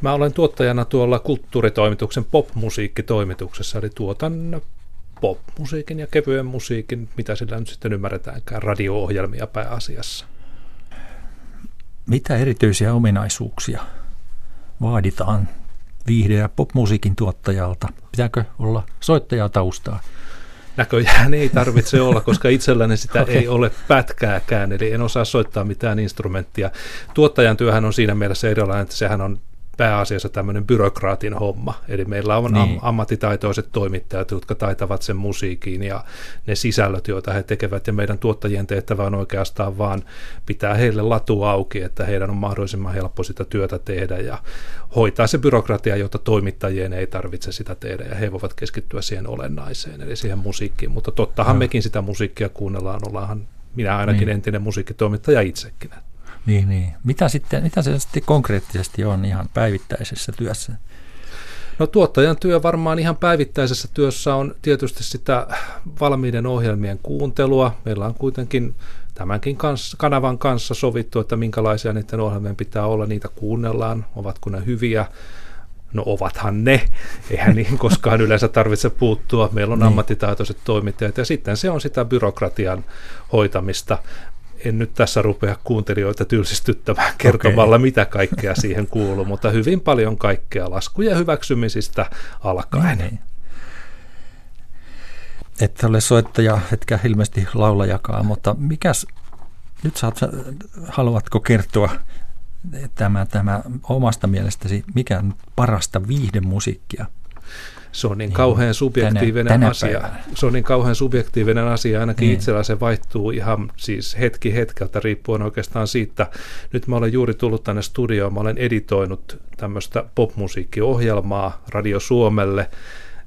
Mä olen tuottajana tuolla kulttuuritoimituksen popmusiikkitoimituksessa, eli tuotan popmusiikin ja kevyen musiikin, mitä sillä nyt sitten ymmärretäänkään, radio-ohjelmia pääasiassa. Mitä erityisiä ominaisuuksia vaaditaan viihde- ja popmusiikin tuottajalta? Pitääkö olla soittajaa taustaa? Näköjään ei tarvitse olla, koska itselläni sitä okay. ei ole pätkääkään, eli en osaa soittaa mitään instrumenttia. Tuottajan työhän on siinä mielessä erilainen, että sehän on pääasiassa tämmöinen byrokraatin homma. Eli meillä on niin. ammattitaitoiset toimittajat, jotka taitavat sen musiikin ja ne sisällöt, joita he tekevät. Ja meidän tuottajien tehtävä on oikeastaan vaan pitää heille latu auki, että heidän on mahdollisimman helppo sitä työtä tehdä ja hoitaa se byrokratia, jotta toimittajien ei tarvitse sitä tehdä ja he voivat keskittyä siihen olennaiseen, eli siihen musiikkiin. Mutta tottahan no. mekin sitä musiikkia kuunnellaan, ollaanhan minä ainakin niin. entinen musiikkitoimittaja itsekin. Niin, niin. Mitä, sitten, mitä se sitten konkreettisesti on ihan päivittäisessä työssä? No tuottajan työ varmaan ihan päivittäisessä työssä on tietysti sitä valmiiden ohjelmien kuuntelua. Meillä on kuitenkin tämänkin kanssa, kanavan kanssa sovittu, että minkälaisia niiden ohjelmien pitää olla, niitä kuunnellaan, ovatko ne hyviä. No ovathan ne, eihän niihin koskaan yleensä tarvitse puuttua. Meillä on niin. ammattitaitoiset toimittajat ja sitten se on sitä byrokratian hoitamista en nyt tässä rupea kuuntelijoita tylsistyttämään kertomalla, okay. mitä kaikkea siihen kuuluu, mutta hyvin paljon kaikkea laskuja hyväksymisistä alkaen. Niin. Et ole soittaja, etkä ilmeisesti laulajakaan, mutta mikäs, nyt saat, haluatko kertoa tämä, tämä omasta mielestäsi, mikä on parasta viihdemusiikkia? Se on niin, niin kauhean subjektiivinen tänä, tänä asia. Päivänä. Se on niin kauhean subjektiivinen asia, ainakin niin. itsellä se vaihtuu ihan siis hetki hetkeltä riippuen oikeastaan siitä. Nyt mä olen juuri tullut tänne studioon, mä olen editoinut tämmöistä popmusiikkiohjelmaa Radio Suomelle,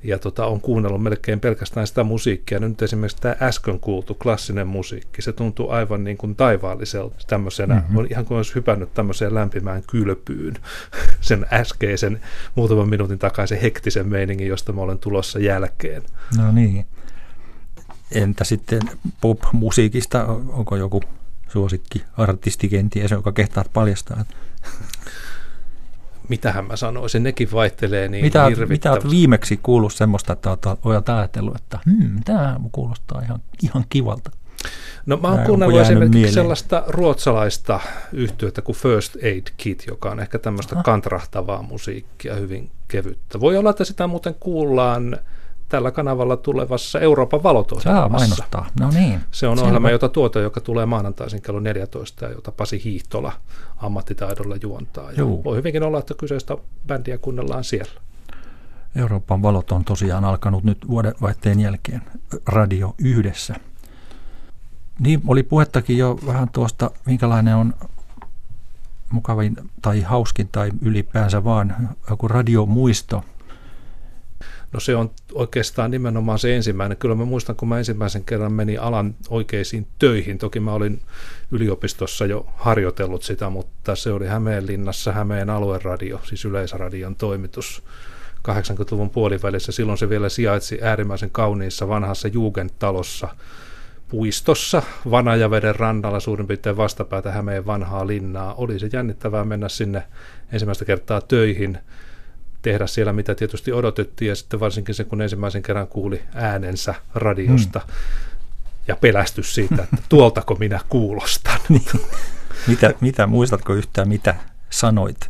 ja tota, on kuunnellut melkein pelkästään sitä musiikkia. Nyt esimerkiksi tämä äsken kuultu klassinen musiikki, se tuntuu aivan niin kuin taivaalliselta tämmöisenä, mm-hmm. on ihan kuin olisi hypännyt tämmöiseen lämpimään kylpyyn sen äskeisen muutaman minuutin takaisen hektisen meiningin, josta mä olen tulossa jälkeen. No niin. Entä sitten pop-musiikista, onko joku suosikki artisti kenties, joka kehtaat paljastaa? Mitähän mä sanoisin, nekin vaihtelee niin mitä, mitä olet viimeksi kuullut semmoista, että olet ajatellut, että hmm, tämä kuulostaa ihan, ihan kivalta? No mä oon kuunnellut esimerkiksi mieleen? sellaista ruotsalaista yhtiötä kuin First Aid Kit, joka on ehkä tämmöistä Aha. kantrahtavaa musiikkia, hyvin kevyttä. Voi olla, että sitä muuten kuullaan tällä kanavalla tulevassa Euroopan valotoimassa. Saa mainostaa, no niin. Se on Selvä. ohjelma, jota tuota, joka tulee maanantaisin kello 14 ja jota Pasi Hiihtola ammattitaidolla juontaa. Ja voi hyvinkin olla, että kyseistä bändiä kuunnellaan siellä. Euroopan valot on tosiaan alkanut nyt vuodenvaihteen jälkeen radio yhdessä. Niin, oli puhettakin jo vähän tuosta, minkälainen on mukavin tai hauskin tai ylipäänsä vaan joku radiomuisto – No se on oikeastaan nimenomaan se ensimmäinen. Kyllä mä muistan, kun mä ensimmäisen kerran menin alan oikeisiin töihin. Toki mä olin yliopistossa jo harjoitellut sitä, mutta se oli Hämeenlinnassa Hämeen alueradio, siis yleisradion toimitus 80-luvun puolivälissä. Silloin se vielä sijaitsi äärimmäisen kauniissa vanhassa Jugendtalossa puistossa Vanajaveden rannalla suurin piirtein vastapäätä Hämeen vanhaa linnaa. Oli se jännittävää mennä sinne ensimmäistä kertaa töihin – tehdä siellä, mitä tietysti odotettiin, ja sitten varsinkin se, kun ensimmäisen kerran kuuli äänensä radiosta, hmm. ja pelästys siitä, että tuoltako minä kuulostan. Niin. mitä, mitä, muistatko yhtään, mitä sanoit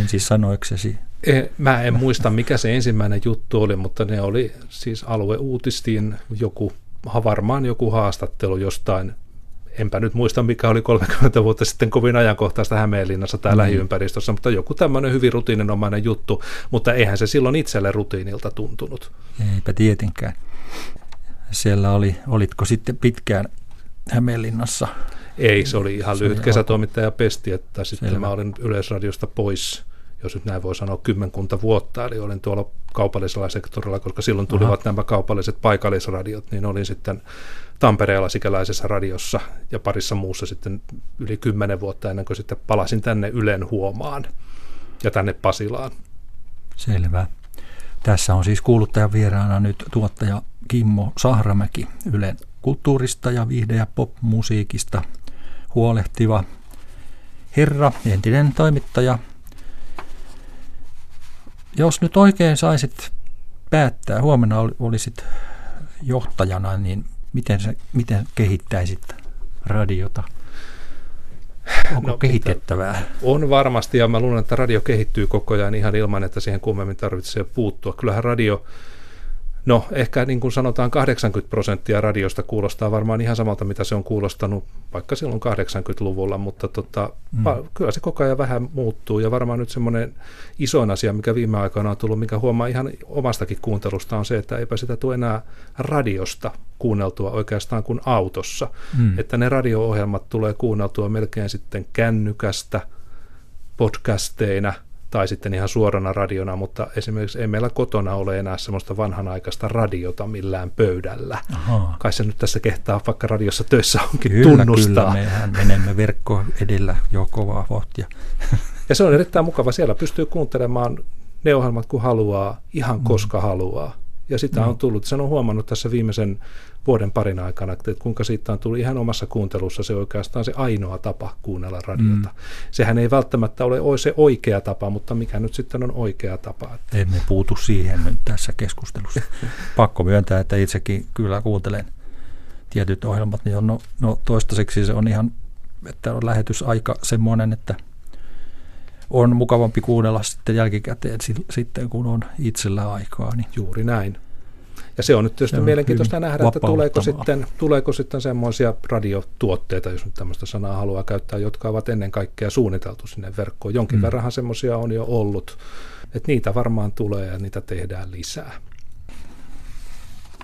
ensin sanoiksesi? E, mä en muista, mikä se ensimmäinen juttu oli, mutta ne oli siis alueuutistiin joku, varmaan joku haastattelu jostain enpä nyt muista mikä oli 30 vuotta sitten kovin ajankohtaista Hämeenlinnassa tai mm. lähiympäristössä, mutta joku tämmöinen hyvin rutiininomainen juttu, mutta eihän se silloin itselle rutiinilta tuntunut. Eipä tietenkään. Siellä oli, olitko sitten pitkään Hämeenlinnassa? Ei, se oli ihan se lyhyt kesätoimittaja pesti, että sitten Selvä. mä olin Yleisradiosta pois jos nyt näin voi sanoa, kymmenkunta vuotta, eli olin tuolla kaupallisella sektorilla, koska silloin tulivat Aha. nämä kaupalliset paikallisradiot, niin olin sitten Tampereella sikäläisessä radiossa ja parissa muussa sitten yli kymmenen vuotta ennen kuin sitten palasin tänne Ylen huomaan ja tänne Pasilaan. Selvä. Tässä on siis kuuluttajan vieraana nyt tuottaja Kimmo Sahramäki Ylen kulttuurista ja viihde- ja popmusiikista huolehtiva herra, entinen toimittaja Jos nyt oikein saisit päättää, huomenna olisit johtajana, niin miten, se, miten kehittäisit radiota? Onko no, kehitettävää? On varmasti, ja mä luulen, että radio kehittyy koko ajan ihan ilman, että siihen kummemmin tarvitsee puuttua. Kyllähän radio No ehkä niin kuin sanotaan 80 prosenttia radiosta kuulostaa varmaan ihan samalta, mitä se on kuulostanut vaikka silloin 80-luvulla, mutta tota, mm. kyllä se koko ajan vähän muuttuu ja varmaan nyt semmoinen isoin asia, mikä viime aikoina on tullut, mikä huomaa ihan omastakin kuuntelusta on se, että eipä sitä tule enää radiosta kuunneltua oikeastaan kuin autossa, mm. että ne radio-ohjelmat tulee kuunneltua melkein sitten kännykästä, podcasteina – tai sitten ihan suorana radiona, mutta esimerkiksi ei meillä kotona ole enää semmoista vanhanaikaista radiota millään pöydällä. Aha. Kai se nyt tässä kehtaa, vaikka radiossa töissä onkin kyllä, tunnustaa. Kyllä, mehän menemme verkko edellä jo kovaa vauhtia. Ja se on erittäin mukava. Siellä pystyy kuuntelemaan ne ohjelmat, kun haluaa, ihan mm. koska haluaa. Ja sitä mm. on tullut. Sen on huomannut tässä viimeisen vuoden parin aikana, että kuinka siitä on tullut ihan omassa kuuntelussa se oikeastaan se ainoa tapa kuunnella radiota. Mm. Sehän ei välttämättä ole se oikea tapa, mutta mikä nyt sitten on oikea tapa? Emme puutu siihen nyt tässä keskustelussa. Pakko myöntää, että itsekin kyllä kuuntelen tietyt ohjelmat, niin on, no, no toistaiseksi se on ihan, että on lähetysaika semmoinen, että on mukavampi kuunnella sitten jälkikäteen sitten, kun on itsellä aikaa. Niin. Juuri näin. Ja se on nyt tietysti mielenkiintoista nähdä, että tuleeko sitten, tuleeko sitten semmoisia radiotuotteita, jos nyt tämmöistä sanaa haluaa käyttää, jotka ovat ennen kaikkea suunniteltu sinne verkkoon. Jonkin mm. verranhan semmoisia on jo ollut, että niitä varmaan tulee ja niitä tehdään lisää.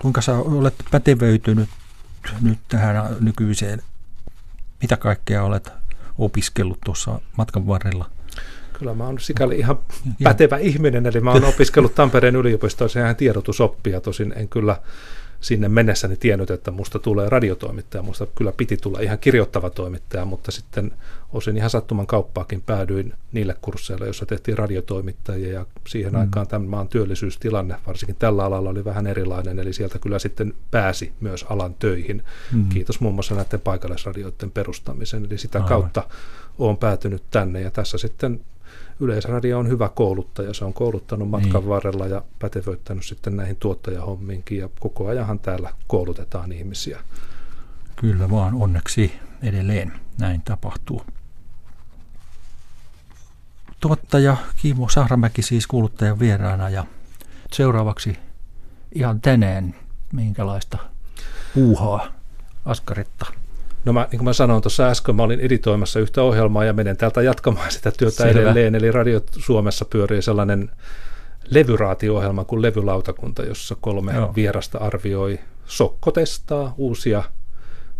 Kuinka sä olet pätevöitynyt nyt tähän nykyiseen, mitä kaikkea olet opiskellut tuossa matkan varrella? Kyllä mä oon sikäli ihan pätevä ihminen, eli mä oon opiskellut Tampereen yliopistossa ihan tiedotusoppia, tosin en kyllä sinne mennessäni tiennyt, että musta tulee radiotoimittaja. Musta kyllä piti tulla ihan kirjoittava toimittaja, mutta sitten osin ihan sattuman kauppaakin päädyin niille kursseille, joissa tehtiin radiotoimittajia ja siihen mm. aikaan tämän maan työllisyystilanne, varsinkin tällä alalla, oli vähän erilainen, eli sieltä kyllä sitten pääsi myös alan töihin. Mm. Kiitos muun muassa näiden paikallisradioiden perustamisen, eli sitä Aivan. kautta olen päätynyt tänne ja tässä sitten Yleisradio on hyvä kouluttaja, se on kouluttanut matkan niin. varrella ja pätevöittänyt sitten näihin tuottajahommiinkin ja koko ajanhan täällä koulutetaan ihmisiä. Kyllä vaan, onneksi edelleen näin tapahtuu. Tuottaja Kiimo Sahramäki siis kuuluttajan vieraana ja seuraavaksi ihan tänään minkälaista puuhaa askaretta No mä, niin kuin mä sanoin tuossa äsken, mä olin editoimassa yhtä ohjelmaa ja menen täältä jatkamaan sitä työtä Selvä. edelleen. Eli Radio Suomessa pyörii sellainen levyraatio-ohjelma kuin Levylautakunta, jossa kolme Joo. vierasta arvioi, sokkotestaa uusia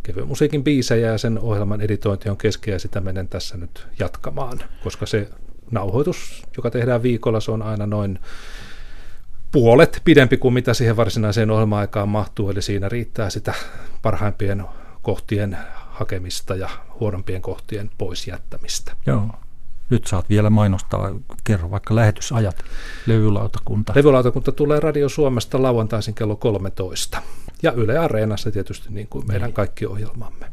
kevyen musiikin biisejä ja sen ohjelman editointi on kesken ja sitä menen tässä nyt jatkamaan, koska se nauhoitus, joka tehdään viikolla, se on aina noin puolet pidempi kuin mitä siihen varsinaiseen ohjelma-aikaan mahtuu, eli siinä riittää sitä parhaimpien kohtien hakemista ja huonompien kohtien pois jättämistä. Joo. Nyt saat vielä mainostaa, kerro vaikka lähetysajat, levylautakunta. Levylautakunta tulee Radio Suomesta lauantaisin kello 13. Ja Yle Areenassa tietysti niin kuin meidän niin. kaikki ohjelmamme.